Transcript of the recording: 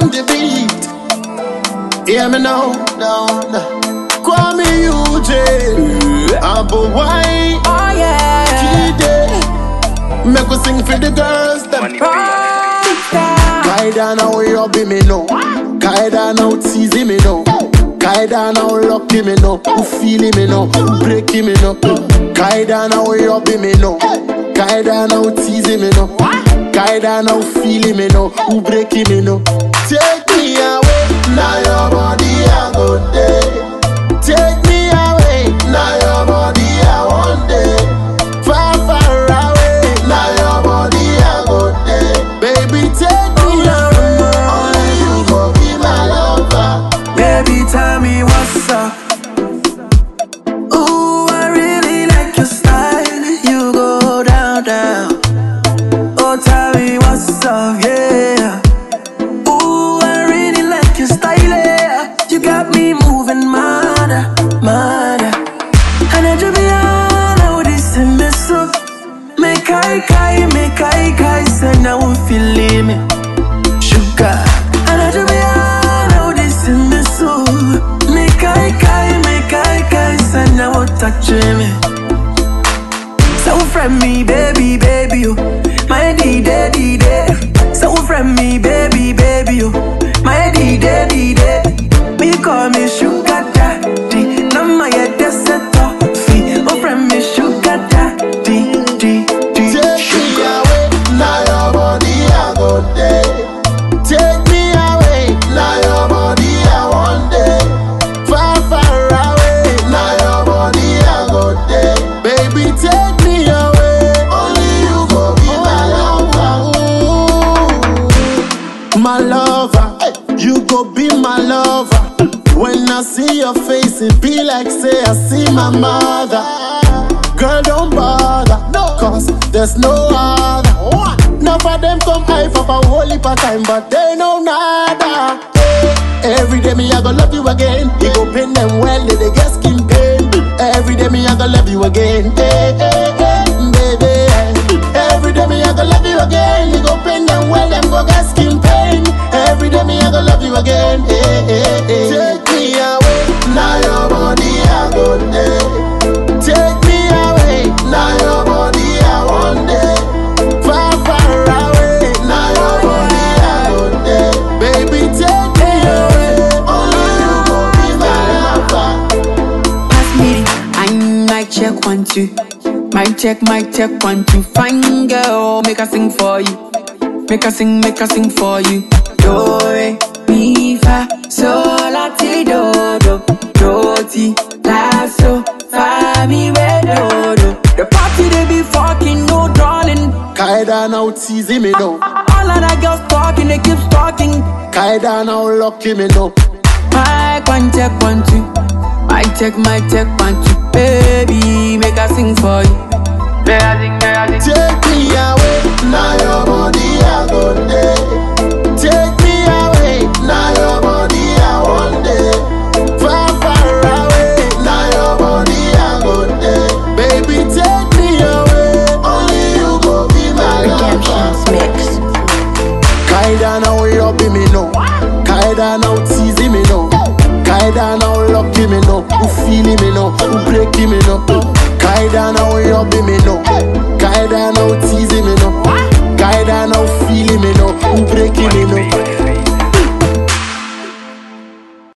on the beat. Hear me now, now, now. Call me UJ. Abu Wine. Oh yeah. KiDi. Make we sing for the girls. Them. Rockstar. Kaida now you be me now. Kaida now teasing me now. Kaida now lucky me now. Who feeling me now? Who breaking me now? Kaida now you be me now. Kaida now teasing me now. Kaida now feeling me now. Who breaking me now? Take me away, now your body I go touching me. So friend me, baby, baby, you. My D, daddy, day. So friend me, baby, baby, my lover, you go be my lover. When I see your face, it be like say I see my mother. Girl, don't bother, cause there's no other. None of them come high for a whole heap of time, but they know nada. Every day me I go love you again. You go pain them well, they get skin pain. Every day me I go love you again. Eh, eh, eh, I love you again. Eh, eh, eh. Take me away, now your body I go there. Take me away, now your body I want day. Far, far away, now your body I go there. Baby, take me away, only you go be my lover. Pass me I might check one two. Mic check, mic check one two. Fine girl, make a sing for you. Make a sing, make a sing for you. Do re mi fa sol la ti do do do ti la so fa mi re do do. The party they be fucking no darling. Kaida now teasing me now. All of the girls talking, they keep talking. Kaida now lucky me now. Mic one check one two. Mic check, mic check one two. Baby, make a sing for you. Make a sing, Kaida now lucky me no Who feeling me no Who breaking me no. Kaida now loving me no Kaida now teasing me no. Kaida now feeling me no Who breaking me no.